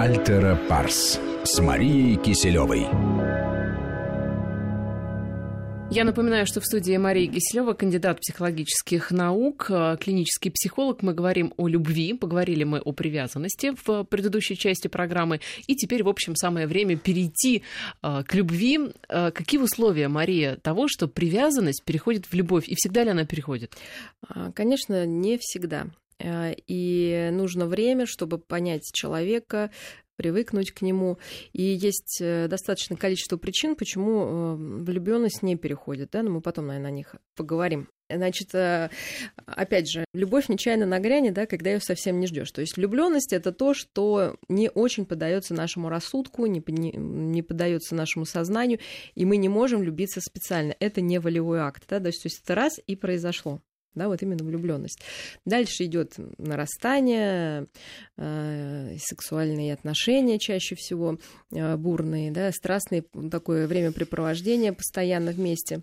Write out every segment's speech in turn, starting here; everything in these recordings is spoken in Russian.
Альтера Парс с Марией Киселевой. Я напоминаю, что в студии Мария Киселева, кандидат психологических наук, э, клинический психолог. Мы говорим о любви, поговорили мы о привязанности в предыдущей части программы. И теперь, в общем, самое время перейти э, к любви. Э, какие условия, Мария, того, что привязанность переходит в любовь? И всегда ли она переходит? А, конечно, не всегда. И нужно время, чтобы понять человека, привыкнуть к нему. И есть э, достаточное количество причин, почему э, влюбленность не переходит. Да? Но мы потом, наверное, о них поговорим. Значит, э, опять же, любовь нечаянно нагрянет, да, когда ее совсем не ждешь. То есть влюбленность это то, что не очень подается нашему рассудку, не, не, не подается нашему сознанию, и мы не можем влюбиться специально. Это не волевой акт, да, то есть это раз и произошло да, вот именно влюбленность. Дальше идет нарастание, э, сексуальные отношения чаще всего э, бурные, да, страстные, такое времяпрепровождение постоянно вместе.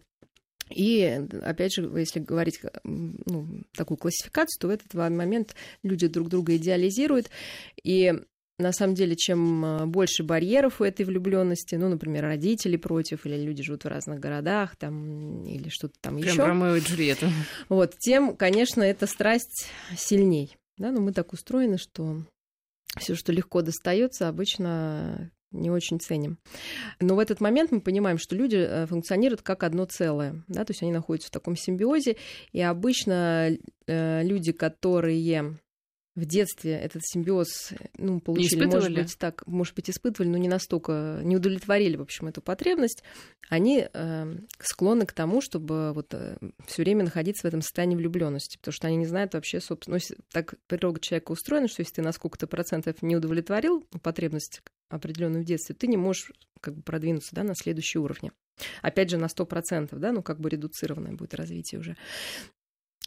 И, опять же, если говорить ну, такую классификацию, то в этот момент люди друг друга идеализируют, и на самом деле, чем э, больше барьеров у этой влюбленности, ну, например, родители против, или люди живут в разных городах, там, или что-то там еще. Прям Ромео и Джульетта. Вот, тем, конечно, эта страсть сильней. Да, но мы так устроены, что все, что легко достается, обычно не очень ценим. Но в этот момент мы понимаем, что люди э, функционируют как одно целое, да, то есть они находятся в таком симбиозе, и обычно э, люди, которые в детстве этот симбиоз, ну, получили, может быть, так, может быть, испытывали, но не настолько, не удовлетворили, в общем, эту потребность, они э, склонны к тому, чтобы вот э, все время находиться в этом состоянии влюбленности, потому что они не знают вообще, собственно, ну, так природа человека устроена, что если ты на сколько-то процентов не удовлетворил потребность определенную в детстве, ты не можешь как бы продвинуться, да, на следующие уровни. Опять же, на 100%, да, ну, как бы редуцированное будет развитие уже.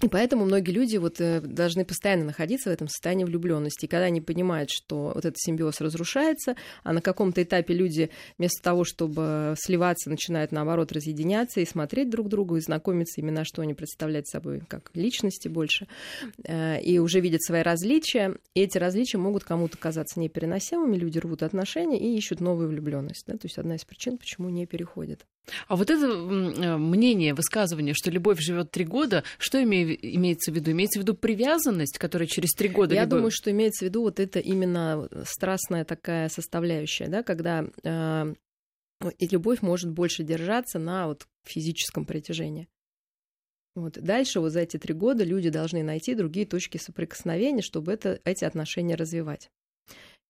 И поэтому многие люди вот э, должны постоянно находиться в этом состоянии влюбленности. И когда они понимают, что вот этот симбиоз разрушается, а на каком-то этапе люди вместо того, чтобы сливаться, начинают наоборот разъединяться и смотреть друг другу, и знакомиться именно, что они представляют собой как личности больше, э, и уже видят свои различия. И эти различия могут кому-то казаться непереносимыми, люди рвут отношения и ищут новую влюбленность. Да? То есть одна из причин, почему не переходит. А вот это э, мнение, высказывание, что любовь живет три года, что имеется в виду? Имеется в виду привязанность, которая через три года... Я либо... думаю, что имеется в виду вот это именно страстная такая составляющая, да, когда э, и любовь может больше держаться на вот физическом притяжении. Вот. Дальше вот за эти три года люди должны найти другие точки соприкосновения, чтобы это, эти отношения развивать.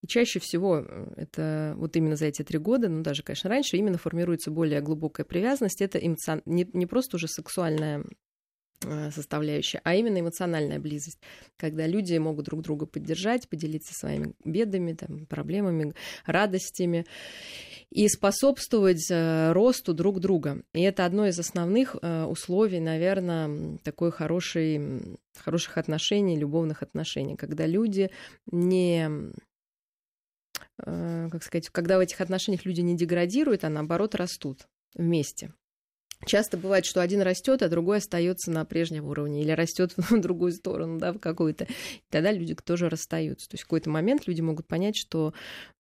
И чаще всего э, это вот именно за эти три года, ну даже, конечно, раньше, именно формируется более глубокая привязанность. Это эмоцион... не, не просто уже сексуальная э, составляющая, а именно эмоциональная близость, когда люди могут друг друга поддержать, поделиться своими бедами, там, проблемами, радостями и способствовать э, росту друг друга. И это одно из основных условий, наверное, такой хорошей, хороших отношений, любовных отношений, когда люди не как сказать, когда в этих отношениях люди не деградируют, а наоборот растут вместе. Часто бывает, что один растет, а другой остается на прежнем уровне или растет в другую сторону, да, в какую-то. И тогда люди тоже расстаются. То есть в какой-то момент люди могут понять, что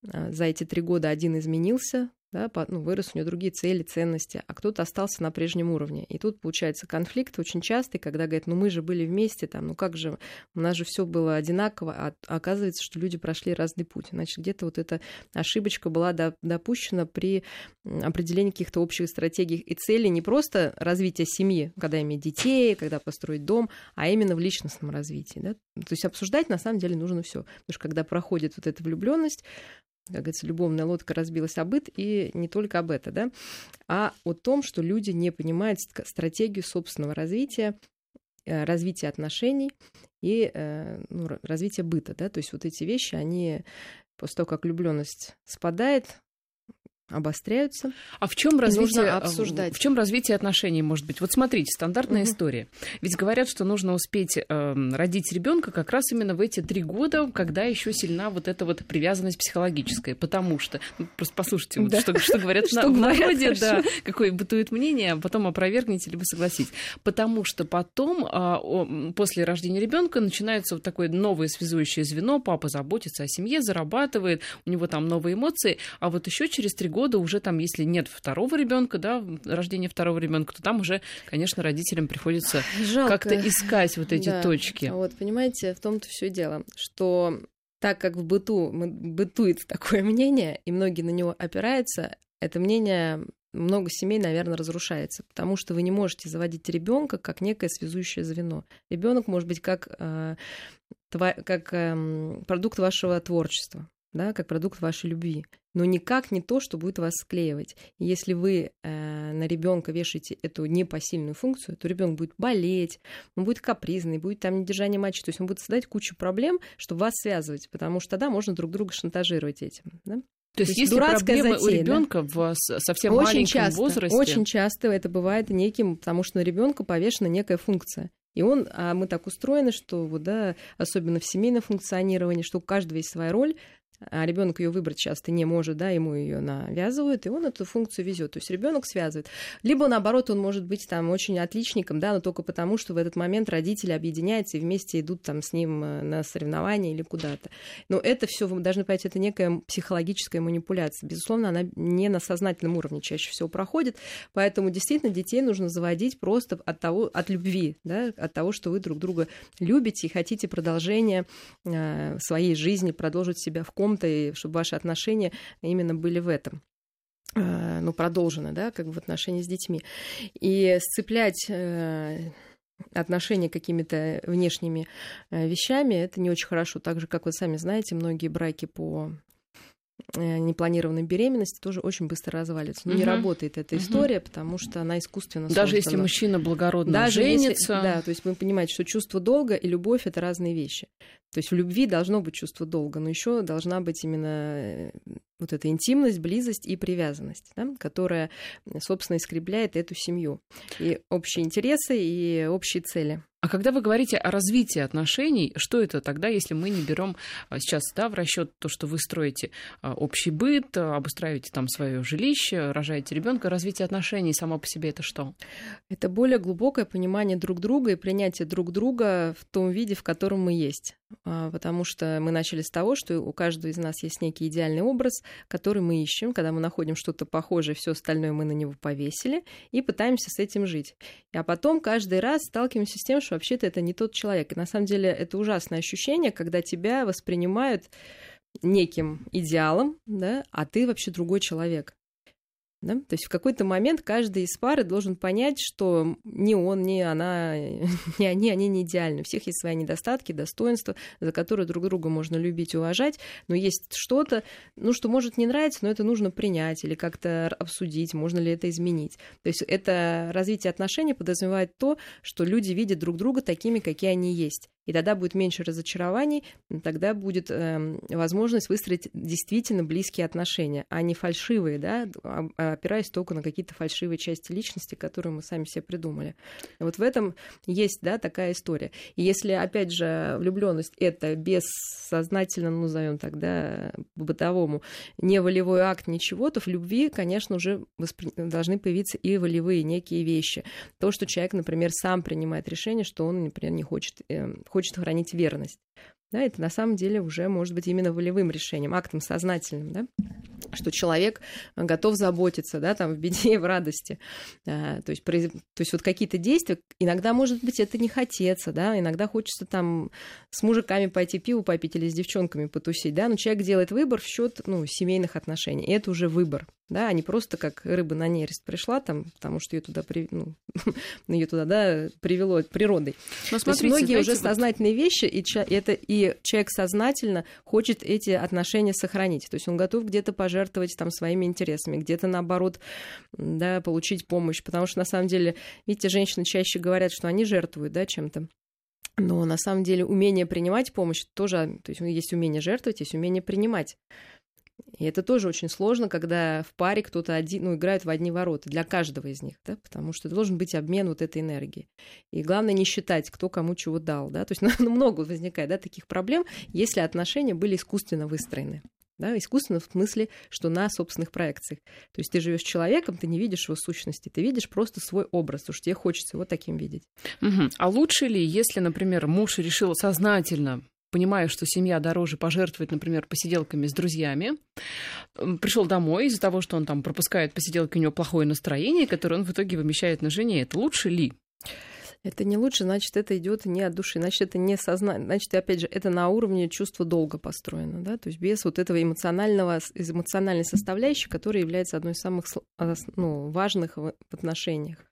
э, за эти три года один изменился, да, ну, вырос у него другие цели, ценности, а кто-то остался на прежнем уровне. И тут получается конфликт очень частый, когда говорят, ну мы же были вместе, там, ну как же, у нас же все было одинаково, а оказывается, что люди прошли разный путь. Значит, где-то вот эта ошибочка была допущена при определении каких-то общих стратегий и целей не просто развития семьи, когда иметь детей, когда построить дом, а именно в личностном развитии. Да? То есть обсуждать на самом деле нужно все. Потому что когда проходит вот эта влюбленность, как говорится, любовная лодка разбилась об быт, и не только об этом, да, а о том, что люди не понимают стратегию собственного развития, э, развития отношений и э, ну, развития быта, да, то есть вот эти вещи, они после того, как влюбленность спадает, обостряются. А в чем развитие, нужно обсуждать. В чем развитие отношений может быть? Вот смотрите, стандартная угу. история. Ведь говорят, что нужно успеть э, родить ребенка как раз именно в эти три года, когда еще сильна вот эта вот привязанность психологическая, потому что ну, просто послушайте, вот, да. что, что говорят что в народе, да, какое бытует мнение, а потом опровергните либо согласитесь. Потому что потом э, после рождения ребенка начинается вот такое новое связующее звено, папа заботится о семье, зарабатывает, у него там новые эмоции, а вот еще через три года уже там, если нет второго ребенка, да, рождения второго ребенка, то там уже, конечно, родителям приходится как-то искать вот эти да. точки. Вот, понимаете, в том-то все дело, что так как в быту бытует такое мнение, и многие на него опираются, это мнение много семей, наверное, разрушается, потому что вы не можете заводить ребенка как некое связующее звено. Ребенок может быть как, э, как э, продукт вашего творчества да, как продукт вашей любви, но никак не то, что будет вас склеивать. И если вы э, на ребенка вешаете эту непосильную функцию, то ребенок будет болеть, он будет капризный, будет там недержание матча, то есть он будет создать кучу проблем, чтобы вас связывать, потому что тогда можно друг друга шантажировать этим. Да? То есть, есть проблемы затея, у ребенка да? в совсем очень маленьком часто, возрасте? Очень часто это бывает неким, потому что на ребенка повешена некая функция. И он, а мы так устроены, что вот, да, особенно в семейном функционировании, что у каждого есть своя роль, а ребенок ее выбрать часто не может, да, ему ее навязывают, и он эту функцию везет. То есть ребенок связывает. Либо наоборот, он может быть там очень отличником, да, но только потому, что в этот момент родители объединяются и вместе идут там с ним э, на соревнования или куда-то. Но это все, вы должны понять, это некая психологическая манипуляция. Безусловно, она не на сознательном уровне чаще всего проходит, поэтому действительно детей нужно заводить просто от того, от любви, да, от того, что вы друг друга любите и хотите продолжения э, своей жизни, продолжить себя в ком-то, и чтобы ваши отношения именно были в этом э, ну, продолжены, да, как бы в отношении с детьми. И сцеплять э, отношения какими-то внешними э, вещами, это не очень хорошо. Так же, как вы сами знаете, многие браки по непланированной беременности тоже очень быстро разваливается. Но угу. не работает эта история, угу. потому что она искусственно Даже если мужчина благородно Даже женится. Если, да, то есть вы понимаете, что чувство долга и любовь это разные вещи. То есть в любви должно быть чувство долга, но еще должна быть именно э, вот эта интимность, близость и привязанность, да, которая, собственно, искребляет эту семью. И общие интересы, и общие цели. А когда вы говорите о развитии отношений, что это тогда, если мы не берем а, сейчас да, в расчет то, что вы строите а, общий быт, а, обустраиваете там свое жилище, рожаете ребенка, развитие отношений само по себе это что? Это более глубокое понимание друг друга и принятие друг друга в том виде, в котором мы есть. Потому что мы начали с того, что у каждого из нас есть некий идеальный образ, который мы ищем, когда мы находим что-то похожее, все остальное мы на него повесили и пытаемся с этим жить. А потом каждый раз сталкиваемся с тем, что вообще-то это не тот человек. И на самом деле это ужасное ощущение, когда тебя воспринимают неким идеалом, да, а ты вообще другой человек. Да? То есть в какой-то момент каждый из пары должен понять, что ни он, ни она, ни они, они не идеальны. У всех есть свои недостатки, достоинства, за которые друг друга можно любить уважать, но есть что-то, ну, что может не нравиться, но это нужно принять или как-то обсудить, можно ли это изменить. То есть это развитие отношений подразумевает то, что люди видят друг друга такими, какие они есть и тогда будет меньше разочарований, тогда будет э, возможность выстроить действительно близкие отношения, а не фальшивые, да, опираясь только на какие-то фальшивые части личности, которые мы сами себе придумали. Вот в этом есть, да, такая история. И если, опять же, влюбленность это бессознательно, ну, назовем так, да, бытовому, не волевой акт ничего, то в любви, конечно, уже воспри... должны появиться и волевые некие вещи. То, что человек, например, сам принимает решение, что он, например, не хочет, э, хочет хранить верность. Да, это на самом деле уже может быть именно волевым решением, актом сознательным, да, что человек готов заботиться, да, там, в беде и в радости. А, то, есть, то есть вот какие-то действия, иногда, может быть, это не хотеться, да, иногда хочется там с мужиками пойти пиво попить или с девчонками потусить, да, но человек делает выбор в счет ну, семейных отношений, и это уже выбор, да, а не просто как рыба на нерест пришла там, потому что ее туда, при... ну, ее туда, да, привело природой. Но смотрите, То есть многие уже вот... сознательные вещи, и это и человек сознательно хочет эти отношения сохранить. То есть он готов где-то пожертвовать там своими интересами, где-то наоборот, да, получить помощь, потому что на самом деле, видите, женщины чаще говорят, что они жертвуют, да, чем-то. Но на самом деле умение принимать помощь тоже, то есть есть умение жертвовать, есть умение принимать И это тоже очень сложно, когда в паре кто-то один, ну, играет в одни ворота для каждого из них, да, потому что должен быть обмен вот этой энергией. И главное не считать, кто кому чего дал, да, то есть ну, много возникает, да, таких проблем, если отношения были искусственно выстроены. Да, искусственно в смысле, что на собственных проекциях. То есть ты живешь с человеком, ты не видишь его сущности, ты видишь просто свой образ, что тебе хочется его таким видеть. Угу. А лучше ли, если, например, муж решил сознательно понимая, что семья дороже пожертвовать, например, посиделками с друзьями, пришел домой из-за того, что он там пропускает посиделки, у него плохое настроение, которое он в итоге вымещает на жене. Это лучше ли? Это не лучше, значит, это идет не от души, значит, это не сознание, значит, опять же, это на уровне чувства долга построено, да, то есть без вот этого эмоционального, эмоциональной составляющей, которая является одной из самых ну, важных в отношениях.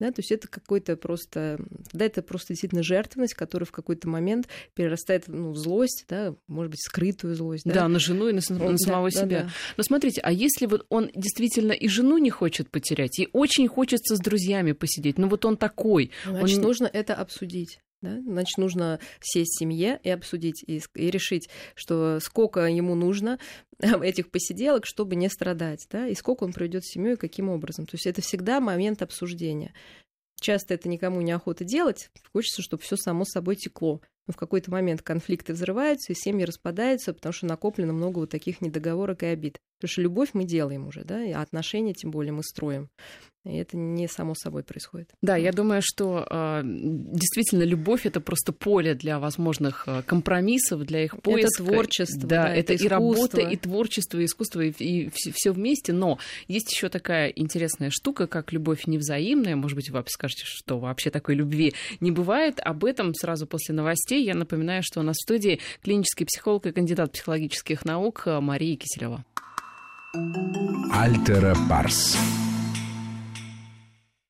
Да, то есть это какой-то просто, да, это просто действительно жертвенность, которая в какой-то момент перерастает ну, в злость, да, может быть, скрытую злость. Да, да на жену и на, на да, самого да, себя. Да, да. Но смотрите, а если вот он действительно и жену не хочет потерять, и очень хочется с друзьями посидеть, ну вот он такой. Значит, он... нужно это обсудить. Да? Значит, нужно сесть в семье и обсудить, и, и решить, что сколько ему нужно этих посиделок, чтобы не страдать, да, и сколько он проведет с семьей, каким образом. То есть это всегда момент обсуждения. Часто это никому не охота делать, хочется, чтобы все само собой текло. Но в какой-то момент конфликты взрываются, и семьи распадаются, потому что накоплено много вот таких недоговорок и обид. Потому что любовь мы делаем уже, да, и отношения тем более мы строим. И это не само собой происходит. Да, я думаю, что э, действительно любовь это просто поле для возможных э, компромиссов, для их поиска. Это творчество. Да, да это, это и работа, и творчество, и искусство, и, и все вместе. Но есть еще такая интересная штука, как любовь невзаимная. Может быть, вы скажете, что вообще такой любви не бывает. Об этом сразу после новостей. Я напоминаю, что у нас в студии клинический психолог и кандидат психологических наук Мария Киселева. Альтера Парс.